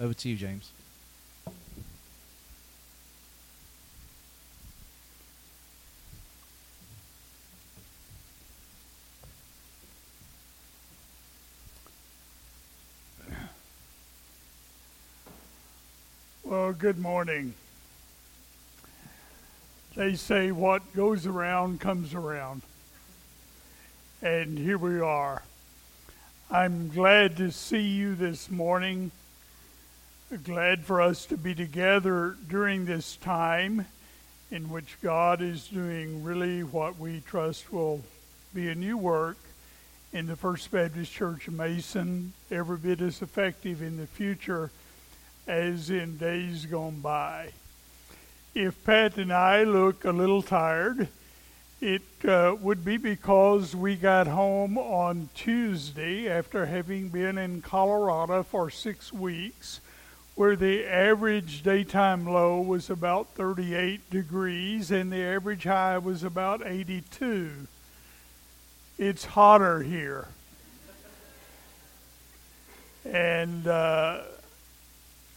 Over to you, James. Well, good morning. They say what goes around comes around. And here we are. I'm glad to see you this morning. Glad for us to be together during this time in which God is doing really what we trust will be a new work in the First Baptist Church of Mason, every bit as effective in the future as in days gone by. If Pat and I look a little tired, it uh, would be because we got home on Tuesday after having been in Colorado for six weeks, where the average daytime low was about 38 degrees and the average high was about 82. It's hotter here. And uh,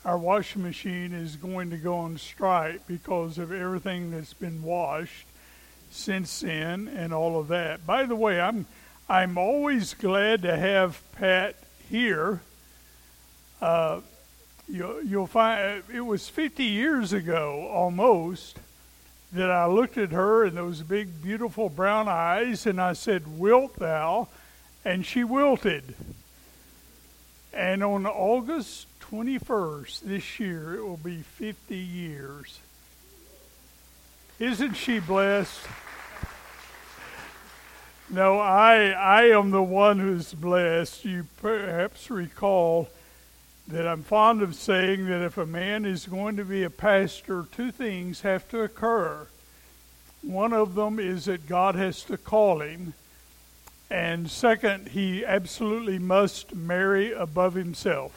our washing machine is going to go on strike because of everything that's been washed since then and all of that. By the way, I'm I'm always glad to have Pat here. Uh, you, you'll find uh, it was 50 years ago almost that I looked at her and those big, beautiful brown eyes, and I said, "Wilt thou?" And she wilted. And on August 21st this year, it will be 50 years. Isn't she blessed? No, I, I am the one who's blessed. You perhaps recall that I'm fond of saying that if a man is going to be a pastor, two things have to occur. One of them is that God has to call him. And second, he absolutely must marry above himself.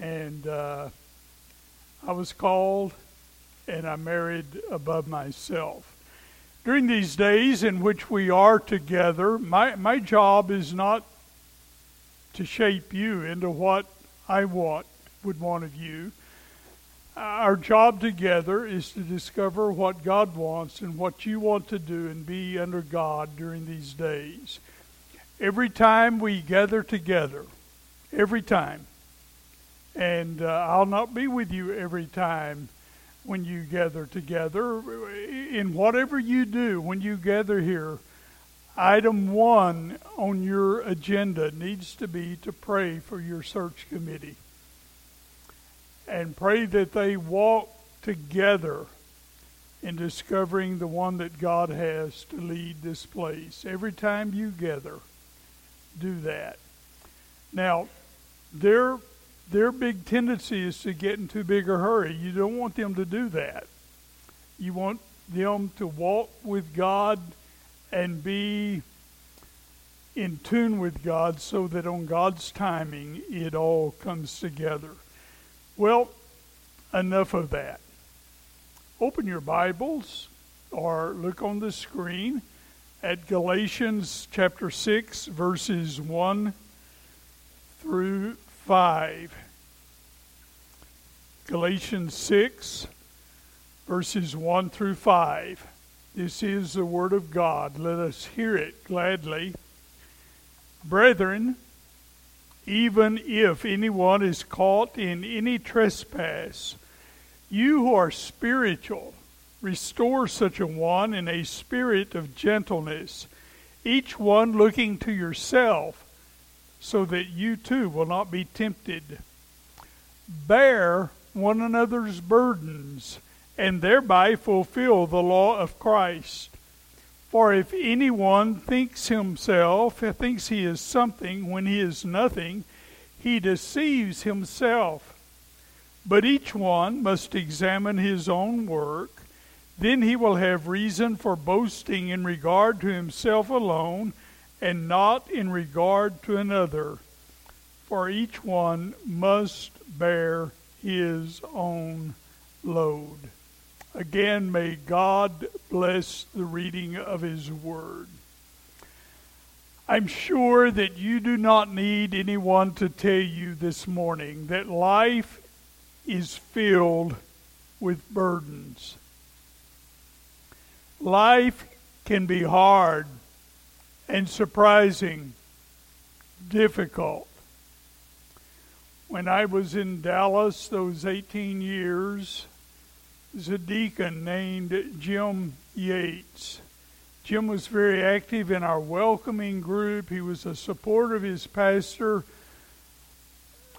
And uh, I was called and I married above myself. During these days in which we are together, my, my job is not to shape you into what I want, would want of you. Our job together is to discover what God wants and what you want to do and be under God during these days. Every time we gather together, every time, and uh, I'll not be with you every time when you gather together. In whatever you do when you gather here, item one on your agenda needs to be to pray for your search committee. And pray that they walk together in discovering the one that God has to lead this place. Every time you gather, do that. Now, there their big tendency is to get in too big a hurry. You don't want them to do that. You want them to walk with God and be in tune with God so that on God's timing it all comes together. Well, enough of that. Open your Bibles or look on the screen at Galatians chapter 6, verses 1 through 5. Galatians 6, verses 1 through 5. This is the Word of God. Let us hear it gladly. Brethren, even if anyone is caught in any trespass, you who are spiritual, restore such a one in a spirit of gentleness, each one looking to yourself so that you too will not be tempted. Bear one another's burdens, and thereby fulfill the law of Christ. For if anyone thinks himself, thinks he is something when he is nothing, he deceives himself. But each one must examine his own work. Then he will have reason for boasting in regard to himself alone and not in regard to another, for each one must bear his own load. Again, may God bless the reading of his word. I'm sure that you do not need anyone to tell you this morning that life is filled with burdens. Life can be hard and surprising, difficult. When I was in Dallas those 18 years, there's a deacon named Jim Yates. Jim was very active in our welcoming group. He was a supporter of his pastor,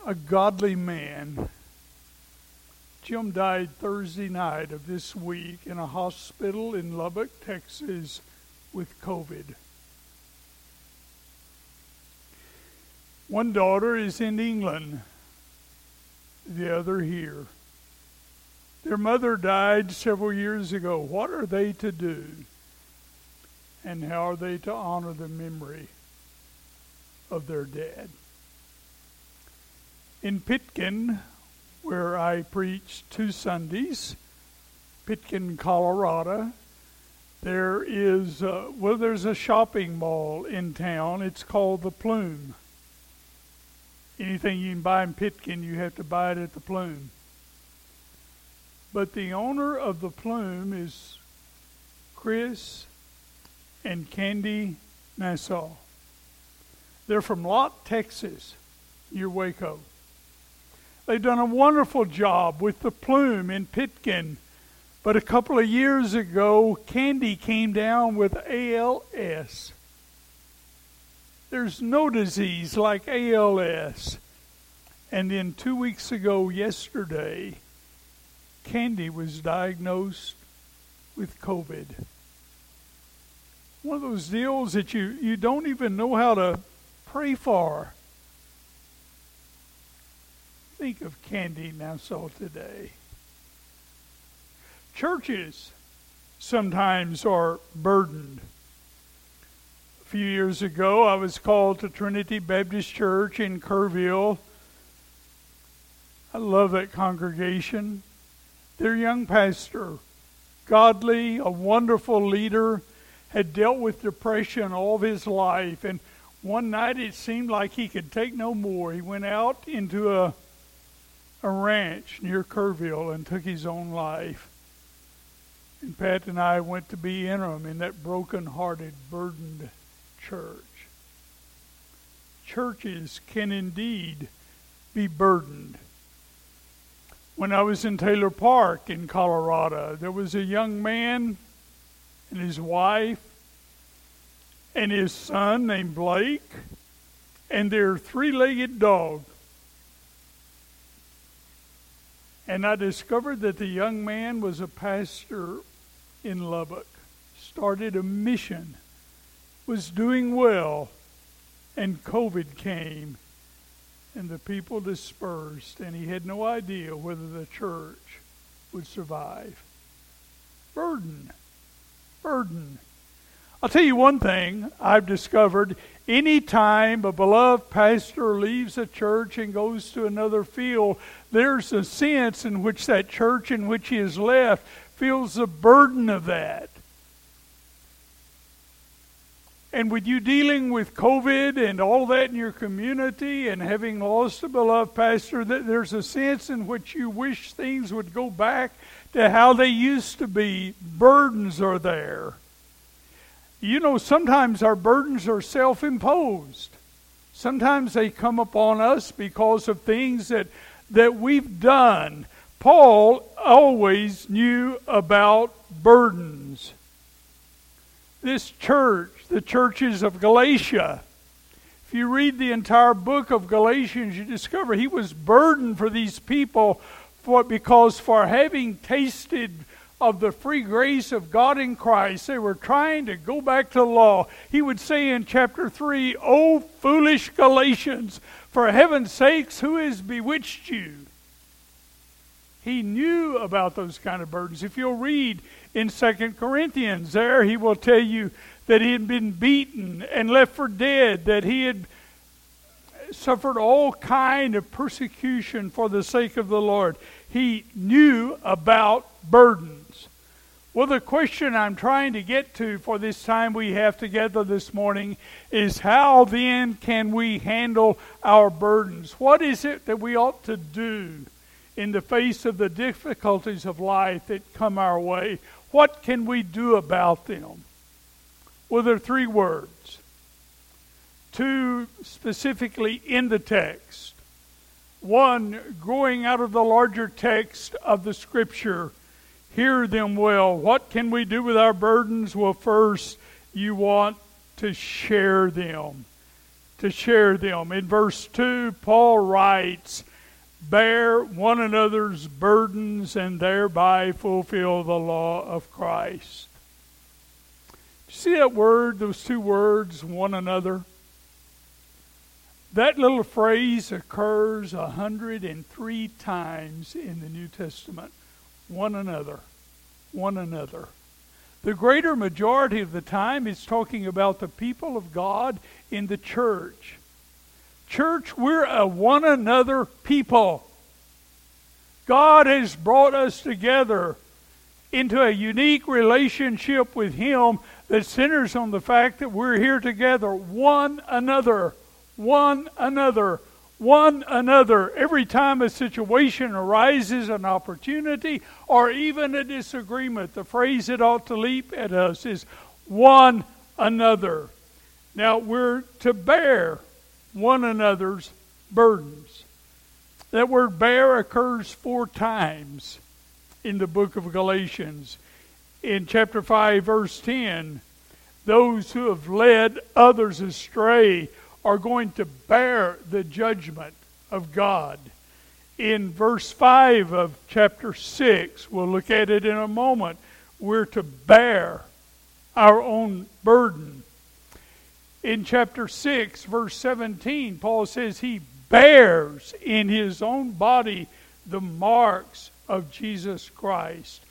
a godly man. Jim died Thursday night of this week in a hospital in Lubbock, Texas, with COVID. One daughter is in England, the other here. Their mother died several years ago. What are they to do? And how are they to honor the memory of their dad? In Pitkin, where I preached two Sundays, Pitkin, Colorado, there is, uh, well, there's a shopping mall in town. It's called the Plume. Anything you can buy in Pitkin, you have to buy it at the Plume. But the owner of the Plume is Chris and Candy Nassau. They're from Lott, Texas, near Waco. They've done a wonderful job with the plume in Pitkin. But a couple of years ago, Candy came down with ALS. There's no disease like ALS. And then two weeks ago, yesterday, Candy was diagnosed with COVID one of those deals that you, you don't even know how to pray for. Think of Candy Nassau today. Churches sometimes are burdened. A few years ago, I was called to Trinity Baptist Church in Kerrville. I love that congregation. Their young pastor, godly, a wonderful leader, had dealt with depression all of his life. And one night it seemed like he could take no more. He went out into a, a ranch near Kerrville and took his own life. And Pat and I went to be interim in that broken-hearted, burdened church. Churches can indeed be burdened. When I was in Taylor Park in Colorado, there was a young man and his wife and his son named Blake and their three legged dog. And I discovered that the young man was a pastor in Lubbock, started a mission, was doing well, and COVID came, and the people dispersed, and he had no idea whether the church would survive. Burden burden. I'll tell you one thing I've discovered. any time a beloved pastor leaves a church and goes to another field, there's a sense in which that church in which he is left feels the burden of that. And with you dealing with COVID and all that in your community and having lost a beloved pastor, that there's a sense in which you wish things would go back to how they used to be. Burdens are there. You know, sometimes our burdens are self imposed. Sometimes they come upon us because of things that, that we've done. Paul always knew about burdens. This church, the churches of Galatia, if you read the entire book of Galatians, you discover he was burdened for these people for, because for having tasted of the free grace of God in Christ, they were trying to go back to the law. He would say in chapter 3, O foolish Galatians, for heaven's sakes, who has bewitched you? He knew about those kind of burdens. If you'll read in Second Corinthians, there he will tell you that he had been beaten and left for dead, that he had suffered all kind of persecution for the sake of the Lord. He knew about burdens. Well, the question I'm trying to get to for this time we have together this morning is how then can we handle our burdens? What is it that we ought to do in the face of the difficulties of life that come our way? What can we do about them? Well, there are three words. Two specifically in the text. One, growing out of the larger text of the Scripture hear them well. What can we do with our burdens? Well, first, you want to share them. To share them. In verse 2, Paul writes, Bear one another's burdens and thereby fulfill the law of Christ. See that word, those two words, one another? That little phrase occurs 103 times in the New Testament one another. One another. The greater majority of the time, it's talking about the people of God in the church. Church, we're a one another people. God has brought us together into a unique relationship with Him that centers on the fact that we're here together, one another, one another, one another every time a situation arises, an opportunity, or even a disagreement. The phrase that ought to leap at us is one another. Now, we're to bear one another's burdens. That word bear occurs four times in the book of Galatians. In chapter 5, verse 10, those who have led others astray are going to bear the judgment of God. In verse 5 of chapter 6, we'll look at it in a moment, we're to bear our own burden. In chapter 6, verse 17, Paul says he bears in his own body the marks of Jesus Christ.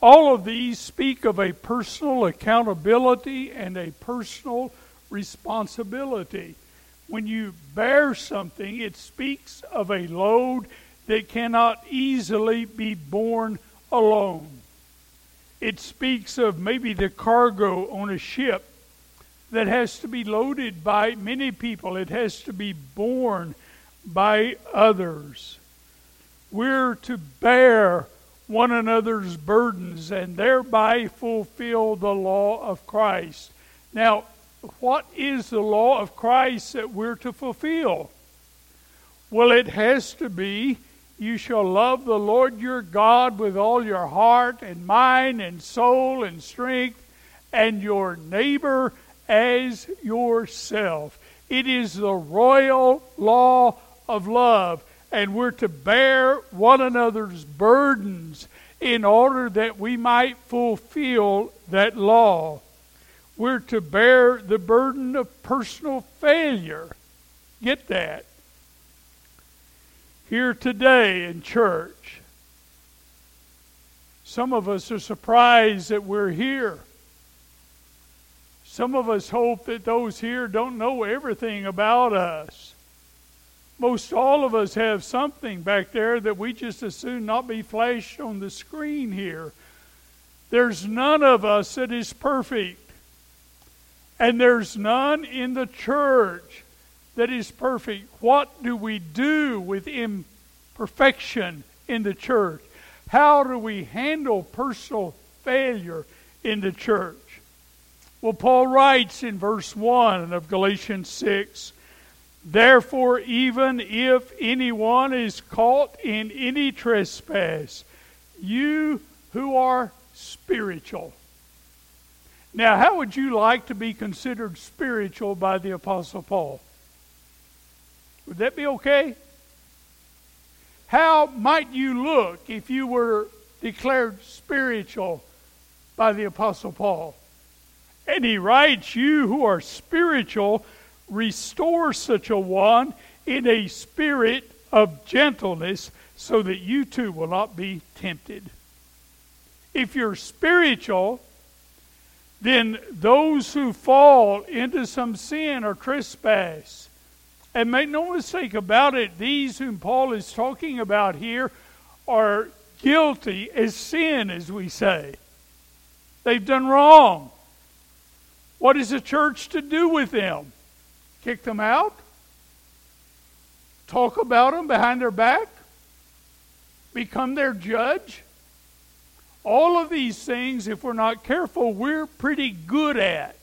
All of these speak of a personal accountability and a personal responsibility when you bear something, it speaks of a load that cannot easily be borne alone. It speaks of maybe the cargo on a ship that has to be loaded by many people, it has to be borne by others. We're to bear one another's burdens and thereby fulfill the law of Christ. Now, what is the law of Christ that we're to fulfill? Well, it has to be you shall love the Lord your God with all your heart and mind and soul and strength, and your neighbor as yourself. It is the royal law of love, and we're to bear one another's burdens in order that we might fulfill that law. We're to bear the burden of personal failure. Get that. Here today in church, some of us are surprised that we're here. Some of us hope that those here don't know everything about us. Most all of us have something back there that we just as soon not be flashed on the screen here. There's none of us that is perfect. And there's none in the church that is perfect. What do we do with imperfection in the church? How do we handle personal failure in the church? Well, Paul writes in verse 1 of Galatians 6 Therefore, even if anyone is caught in any trespass, you who are spiritual, now, how would you like to be considered spiritual by the Apostle Paul? Would that be okay? How might you look if you were declared spiritual by the Apostle Paul? And he writes, You who are spiritual, restore such a one in a spirit of gentleness, so that you too will not be tempted. If you're spiritual, then those who fall into some sin or trespass, and make no mistake about it, these whom Paul is talking about here are guilty as sin, as we say. They've done wrong. What is the church to do with them? Kick them out? Talk about them behind their back? Become their judge? All of these things, if we're not careful, we're pretty good at.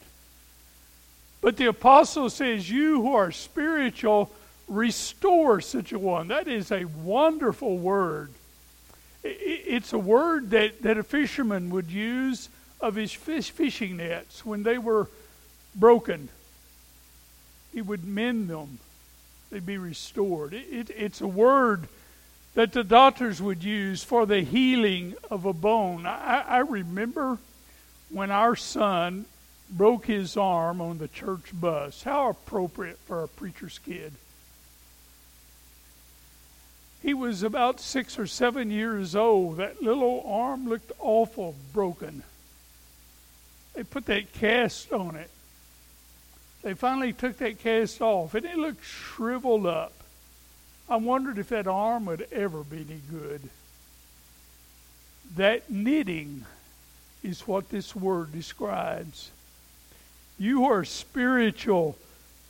But the apostle says, You who are spiritual, restore such a one. That is a wonderful word. It's a word that, that a fisherman would use of his fish fishing nets when they were broken. He would mend them, they'd be restored. It, it, it's a word that the doctors would use for the healing of a bone. I, I remember when our son broke his arm on the church bus. How appropriate for a preacher's kid. He was about six or seven years old. That little arm looked awful broken. They put that cast on it. They finally took that cast off, and it looked shriveled up. I wondered if that arm would ever be any good. That knitting is what this word describes. You are spiritual,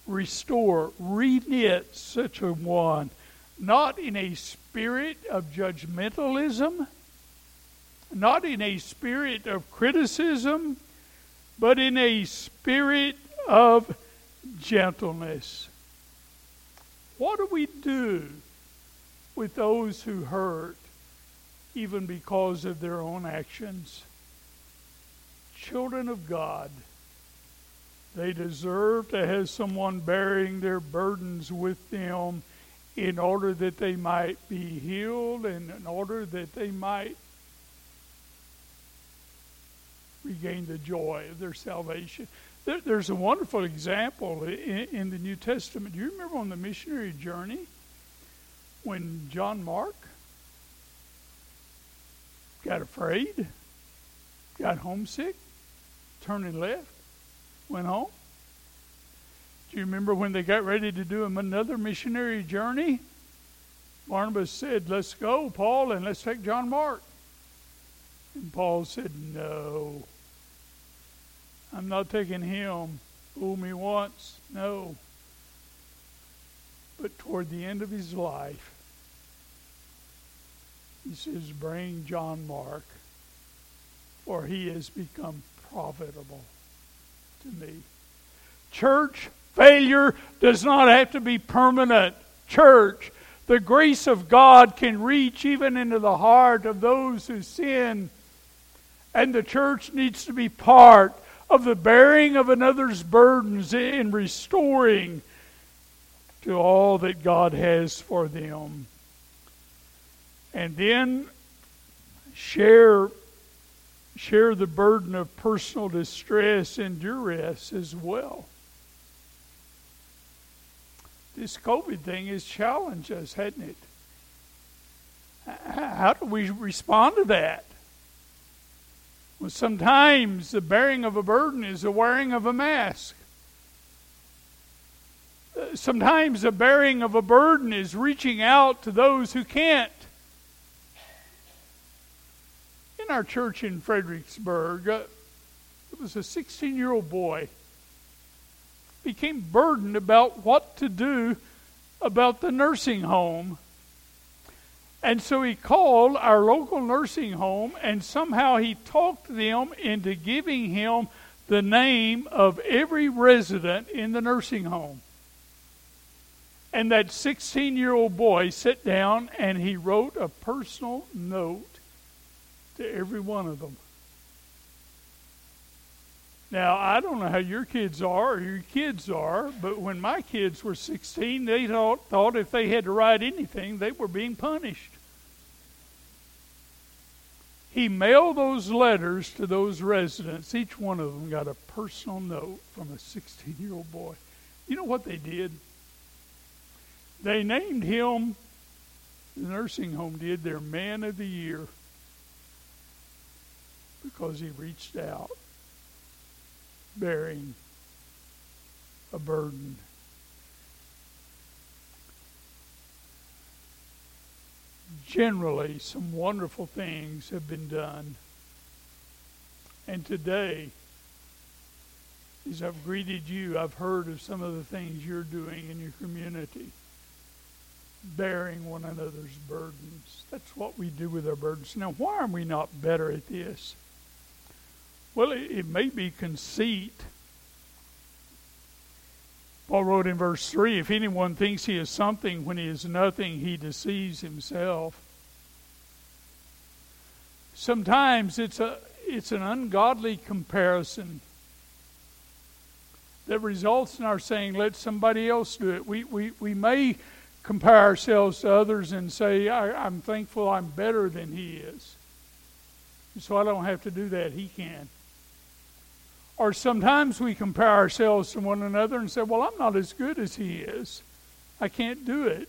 restore, reknit such a one, not in a spirit of judgmentalism, not in a spirit of criticism, but in a spirit of gentleness. What do we do with those who hurt, even because of their own actions? Children of God, they deserve to have someone bearing their burdens with them in order that they might be healed and in order that they might regain the joy of their salvation. There, there's a wonderful example in, in the New Testament. Do you remember on the missionary journey when John Mark got afraid, got homesick, turning left, went home? Do you remember when they got ready to do another missionary journey? Barnabas said, Let's go, Paul, and let's take John Mark. And Paul said, No. I'm not taking him. Fool me once. No. But toward the end of his life, he says, Bring John Mark, for he has become profitable to me. Church failure does not have to be permanent. Church, the grace of God can reach even into the heart of those who sin, and the church needs to be part of the bearing of another's burdens in restoring to all that God has for them. And then share share the burden of personal distress and duress as well. This COVID thing has challenged us, hasn't it? How do we respond to that? Well, sometimes the bearing of a burden is the wearing of a mask. Uh, sometimes the bearing of a burden is reaching out to those who can't. In our church in Fredericksburg, uh, there was a 16 year old boy became burdened about what to do about the nursing home and so he called our local nursing home, and somehow he talked them into giving him the name of every resident in the nursing home. And that 16 year old boy sat down and he wrote a personal note to every one of them. Now, I don't know how your kids are or your kids are, but when my kids were 16, they thought, thought if they had to write anything, they were being punished. He mailed those letters to those residents. Each one of them got a personal note from a 16 year old boy. You know what they did? They named him, the nursing home did, their man of the year because he reached out bearing a burden. Generally, some wonderful things have been done And today, as I've greeted you, I've heard of some of the things you're doing in your community, bearing one another's burdens. That's what we do with our burdens. Now, why are we not better at this? Well, it, it may be conceit. Paul wrote in verse 3 If anyone thinks he is something when he is nothing, he deceives himself. Sometimes it's, a, it's an ungodly comparison that results in our saying, let somebody else do it. We, we, we may compare ourselves to others and say, I, am thankful I'm better than he is. So I don't have to do that. He can. Or sometimes we compare ourselves to one another and say, well, I'm not as good as he is. I can't do it.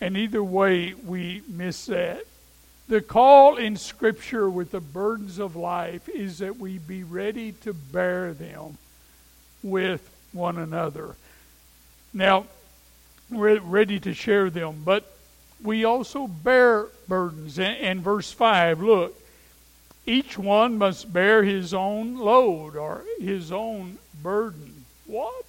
And either way, we miss that. The call in Scripture with the burdens of life is that we be ready to bear them with one another. Now, we're ready to share them, but we also bear burdens. And verse 5, look, each one must bear his own load or his own burden. What?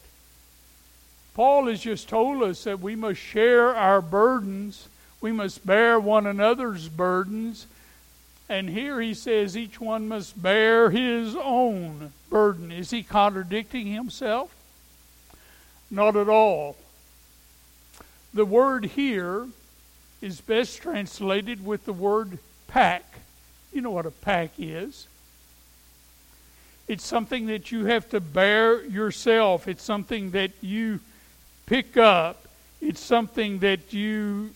Paul has just told us that we must share our burdens, we must bear one another's burdens. And here he says each one must bear his own burden. Is he contradicting himself? Not at all. The word here is best translated with the word pack. You know what a pack is. It's something that you have to bear yourself. It's something that you pick up. It's something that you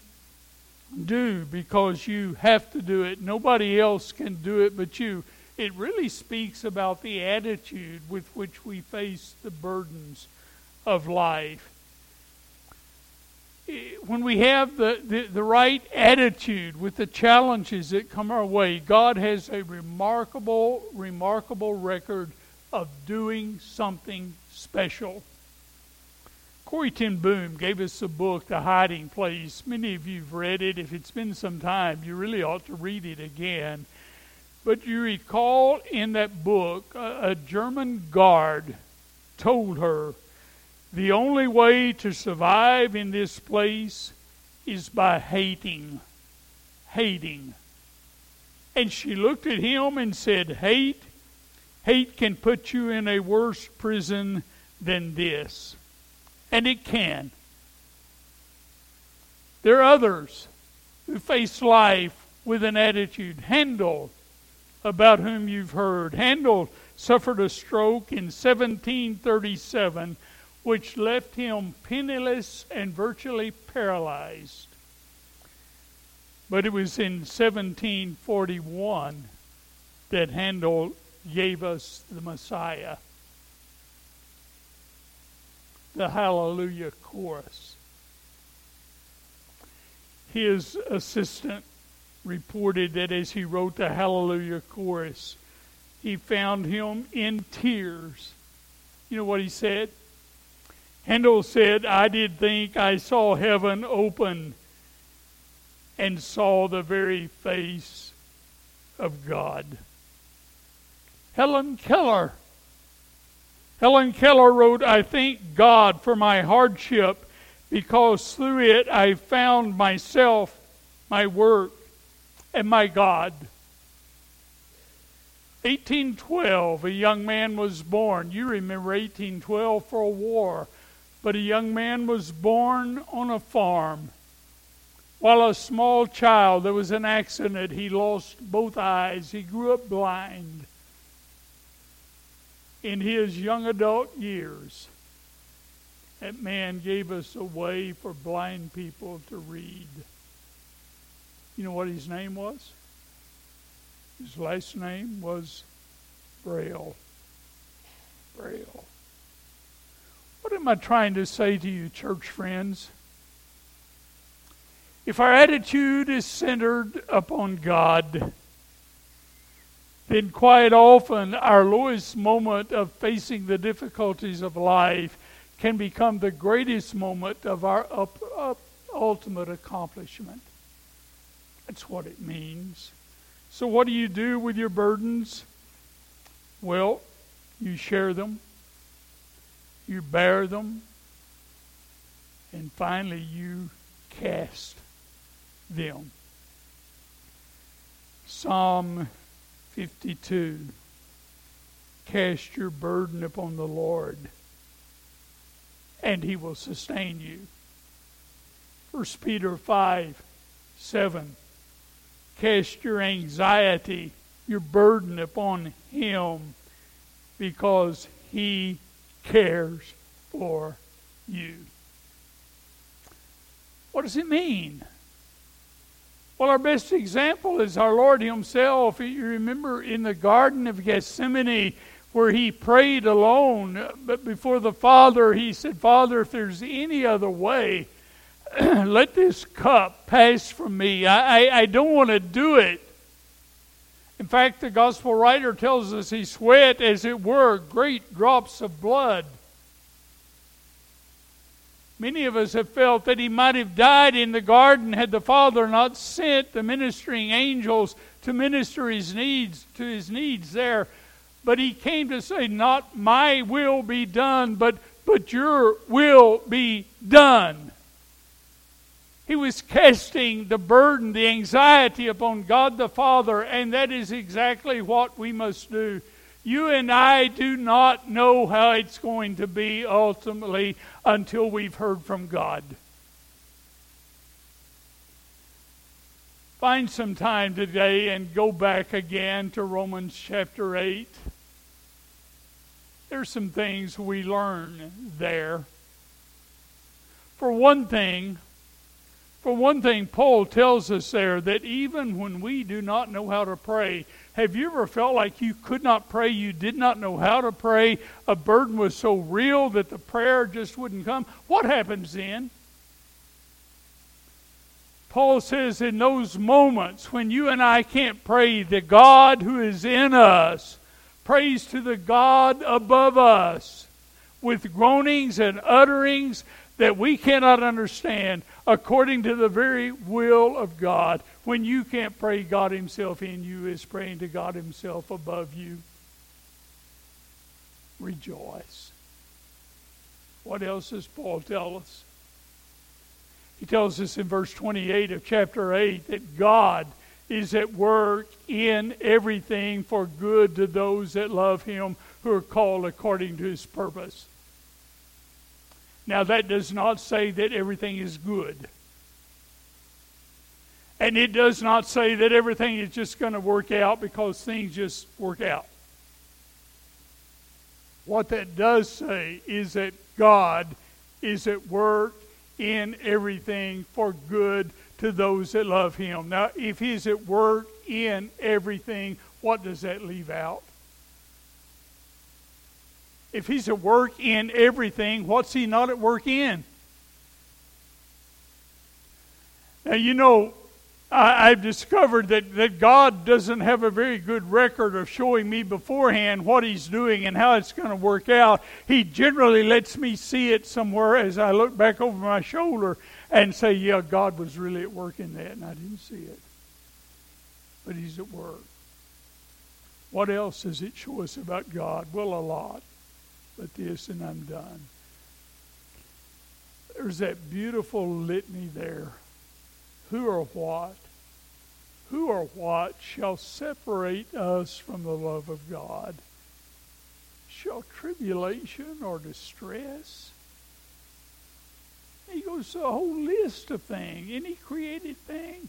do because you have to do it. Nobody else can do it but you. It really speaks about the attitude with which we face the burdens of life. When we have the, the, the right attitude with the challenges that come our way, God has a remarkable, remarkable record of doing something special. Corrie ten Boom gave us a book, The Hiding Place. Many of you have read it. If it's been some time, you really ought to read it again. But you recall in that book, a, a German guard told her, the only way to survive in this place is by hating. Hating. And she looked at him and said, Hate? Hate can put you in a worse prison than this. And it can. There are others who face life with an attitude. Handel, about whom you've heard. Handel suffered a stroke in 1737, which left him penniless and virtually paralyzed. But it was in 1741 that Handel gave us the Messiah the Hallelujah chorus. His assistant reported that as he wrote the Hallelujah chorus, he found him in tears. You know what he said? Handel said, I did think I saw heaven open and saw the very face of God. Helen Keller Helen Keller wrote, I thank God for my hardship because through it I found myself, my work, and my God. 1812, a young man was born. You remember 1812 for a war. But a young man was born on a farm. While a small child, there was an accident. He lost both eyes. He grew up blind in his young adult years, that man gave us a way for blind people to read. You know what his name was? His last name was Braille. Braille. What am I trying to say to you, church friends? If our attitude is centered upon God, then quite often our lowest moment of facing the difficulties of life can become the greatest moment of our up, up, ultimate accomplishment. That's what it means. So, what do you do with your burdens? Well, you share them, you bear them, and finally you cast them. Psalm 52 Cast your burden upon the Lord, and he will sustain you. 1 Peter 5 7 Cast your anxiety, your burden upon him, because he cares for you. What does it mean? Well, our best example is our Lord Himself. You remember in the Garden of Gethsemane where He prayed alone, but before the Father, He said, Father, if there's any other way, let this cup pass from me. I, I, I don't want to do it. In fact, the gospel writer tells us he sweat, as it were, great drops of blood. Many of us have felt that he might have died in the garden had the Father not sent the ministering angels to minister his needs to his needs there. But he came to say, Not my will be done, but, but your will be done. He was casting the burden, the anxiety upon God the Father, and that is exactly what we must do. You and I do not know how it's going to be ultimately until we've heard from God. Find some time today and go back again to Romans chapter 8. There's some things we learn there. For one thing, for one thing, Paul tells us there that even when we do not know how to pray, have you ever felt like you could not pray? You did not know how to pray. A burden was so real that the prayer just wouldn't come. What happens then? Paul says in those moments when you and I can't pray, the God who is in us prays to the God above us with groanings and utterings that we cannot understand according to the very will of God. When you can't pray, God Himself in you is praying to God Himself above you. Rejoice. What else does Paul tell us? He tells us in verse 28 of chapter 8 that God is at work in everything for good to those that love Him who are called according to His purpose. Now, that does not say that everything is good. And it does not say that everything is just going to work out because things just work out. What that does say is that God is at work in everything for good to those that love Him. Now, if He's at work in everything, what does that leave out? If he's at work in everything, what's he not at work in? Now, you know, I, have discovered that, that God doesn't have a very good record of showing me beforehand what He's doing and how it's going to work out. He generally lets me see it somewhere as I look back over my shoulder and say, Yeah, God was really at work in that, and I didn't see it. But He's at work. What else does it show us about God? Well, a lot but this and I'm done. There's that beautiful litany there. Who or what? Who or what shall separate us from the love of God? Shall tribulation or distress? He goes through a whole list of things, any created thing.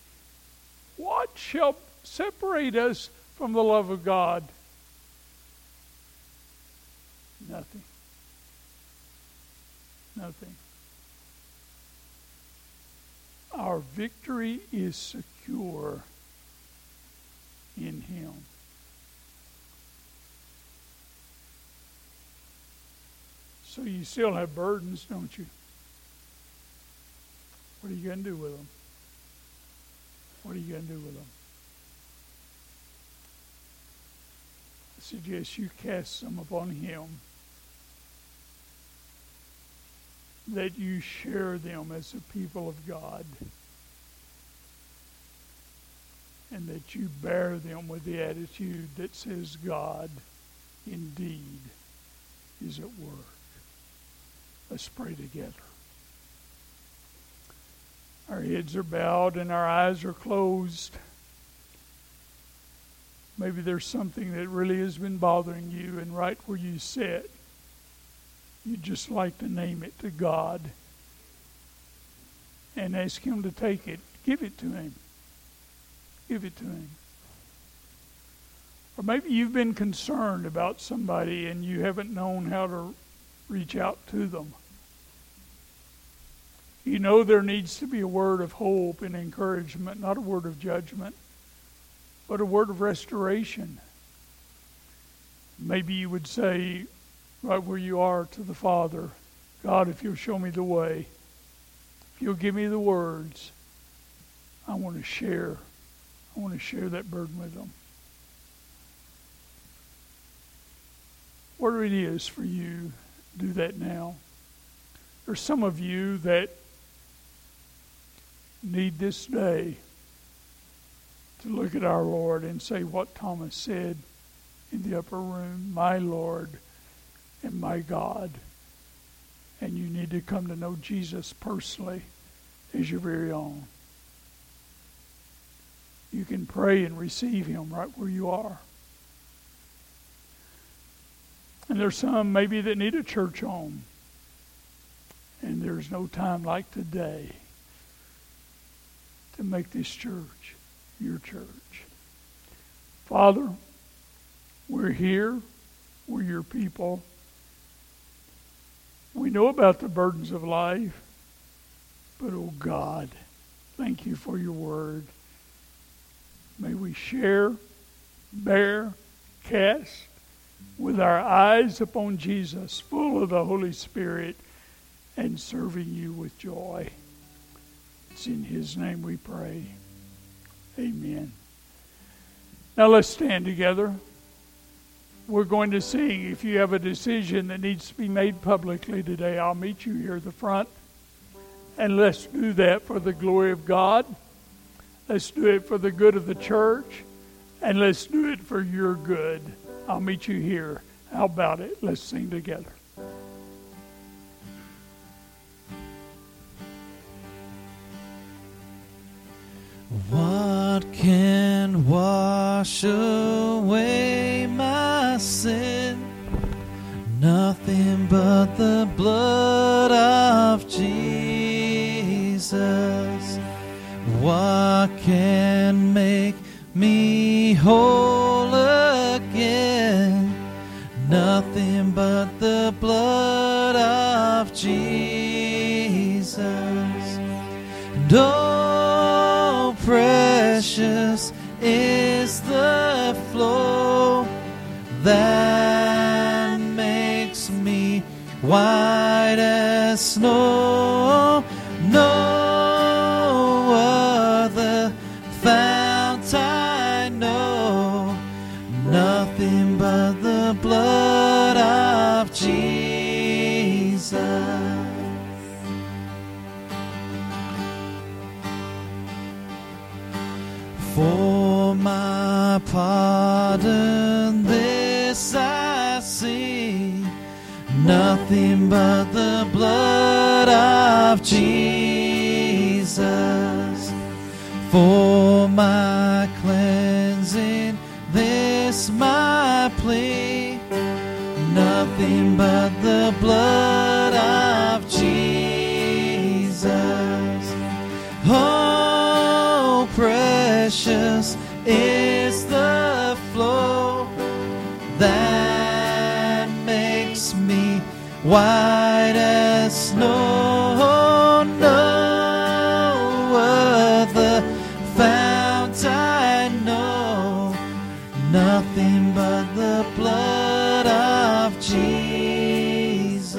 What shall separate us from the love of God? Nothing. Nothing. Our victory is secure in Him. So you still have burdens, don't you? What are you going to do with them? What are you going to do with them? I suggest you cast some upon Him. That you share them as a people of God. And that you bear them with the attitude that says, God indeed is at work. Let's pray together. Our heads are bowed and our eyes are closed. Maybe there's something that really has been bothering you, and right where you sit, you'd just like to name it to God and ask Him to take it. Give it to Him. Give it to Him. Or maybe you've been concerned about somebody and you haven't known how to reach out to them. You know there needs to be a word of hope and encouragement, not a word of judgment, but a word of restoration. Maybe you would say, right where you are, to the Father, God, if you'll show me the way, if you'll give me the words, I want to share. I want to share that burden with them. Whatever it is for you, do that now. There's some of you that need this day to look at our Lord and say what Thomas said in the upper room My Lord and my God. And you need to come to know Jesus personally as your very own. You can pray and receive Him right where you are. And there's some maybe that need a church home. And there's no time like today to make this church your church. Father, we're here. We're your people. We know about the burdens of life. But, oh God, thank you for your word. May we share, bear, cast with our eyes upon Jesus, full of the Holy Spirit, and serving you with joy. It's in His name we pray. Amen. Now let's stand together. We're going to sing. If you have a decision that needs to be made publicly today, I'll meet you here at the front. And let's do that for the glory of God. Let's do it for the good of the church. And let's do it for your good. I'll meet you here. How about it? Let's sing together. What can wash away Nothing but the blood of Jesus. What can make me whole again? Nothing but the blood of Jesus. Oh, precious is the flow that white as snow. Nothing but the blood of Jesus. For my cleansing, this my plea, nothing but the blood of Jesus. Oh, precious is white as snow. No other fount I know, nothing but the blood of Jesus.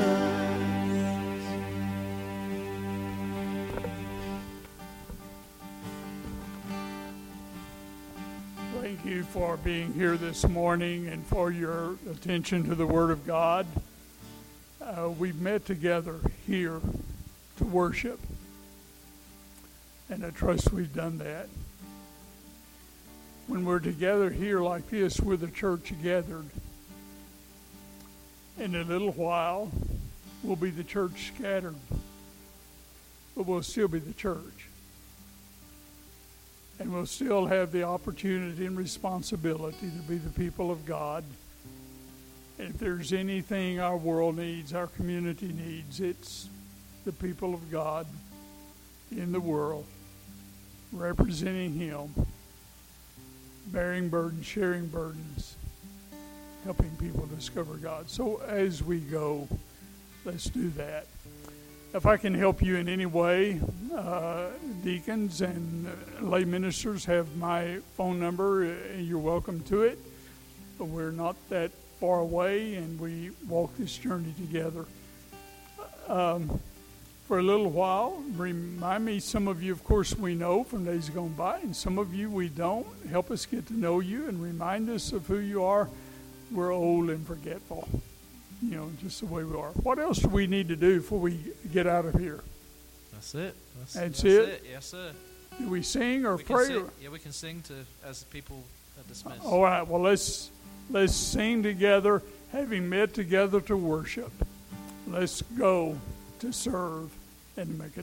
Thank you for being here this morning and for your attention to the Word of God. Uh, we've met together here to worship, and I trust we've done that. When we're together here like this we're the church gathered, In a little while, we'll be the church scattered, but we'll still be the church. And we'll still have the opportunity and responsibility to be the people of God. If there's anything our world needs, our community needs, it's the people of God in the world, representing Him, bearing burdens, sharing burdens, helping people discover God. So as we go, let's do that. If I can help you in any way, uh, deacons and lay ministers have my phone number. You're welcome to it. We're not that far away, and we walk this journey together. Um, for a little while, remind me, some of you, of course, we know from days gone by, and some of you we don't. Help us get to know you and remind us of who you are we're old and forgetful. You know, just the way we are. What else do we need to do before we get out of here? That's it. That's, That's that's it? it. Yes, sir. Do we sing or We pray? sing, yeah, we can sing to as people are dismissed. All right. Well, let's let's sing together, having met together to worship. Let's go to serve and make a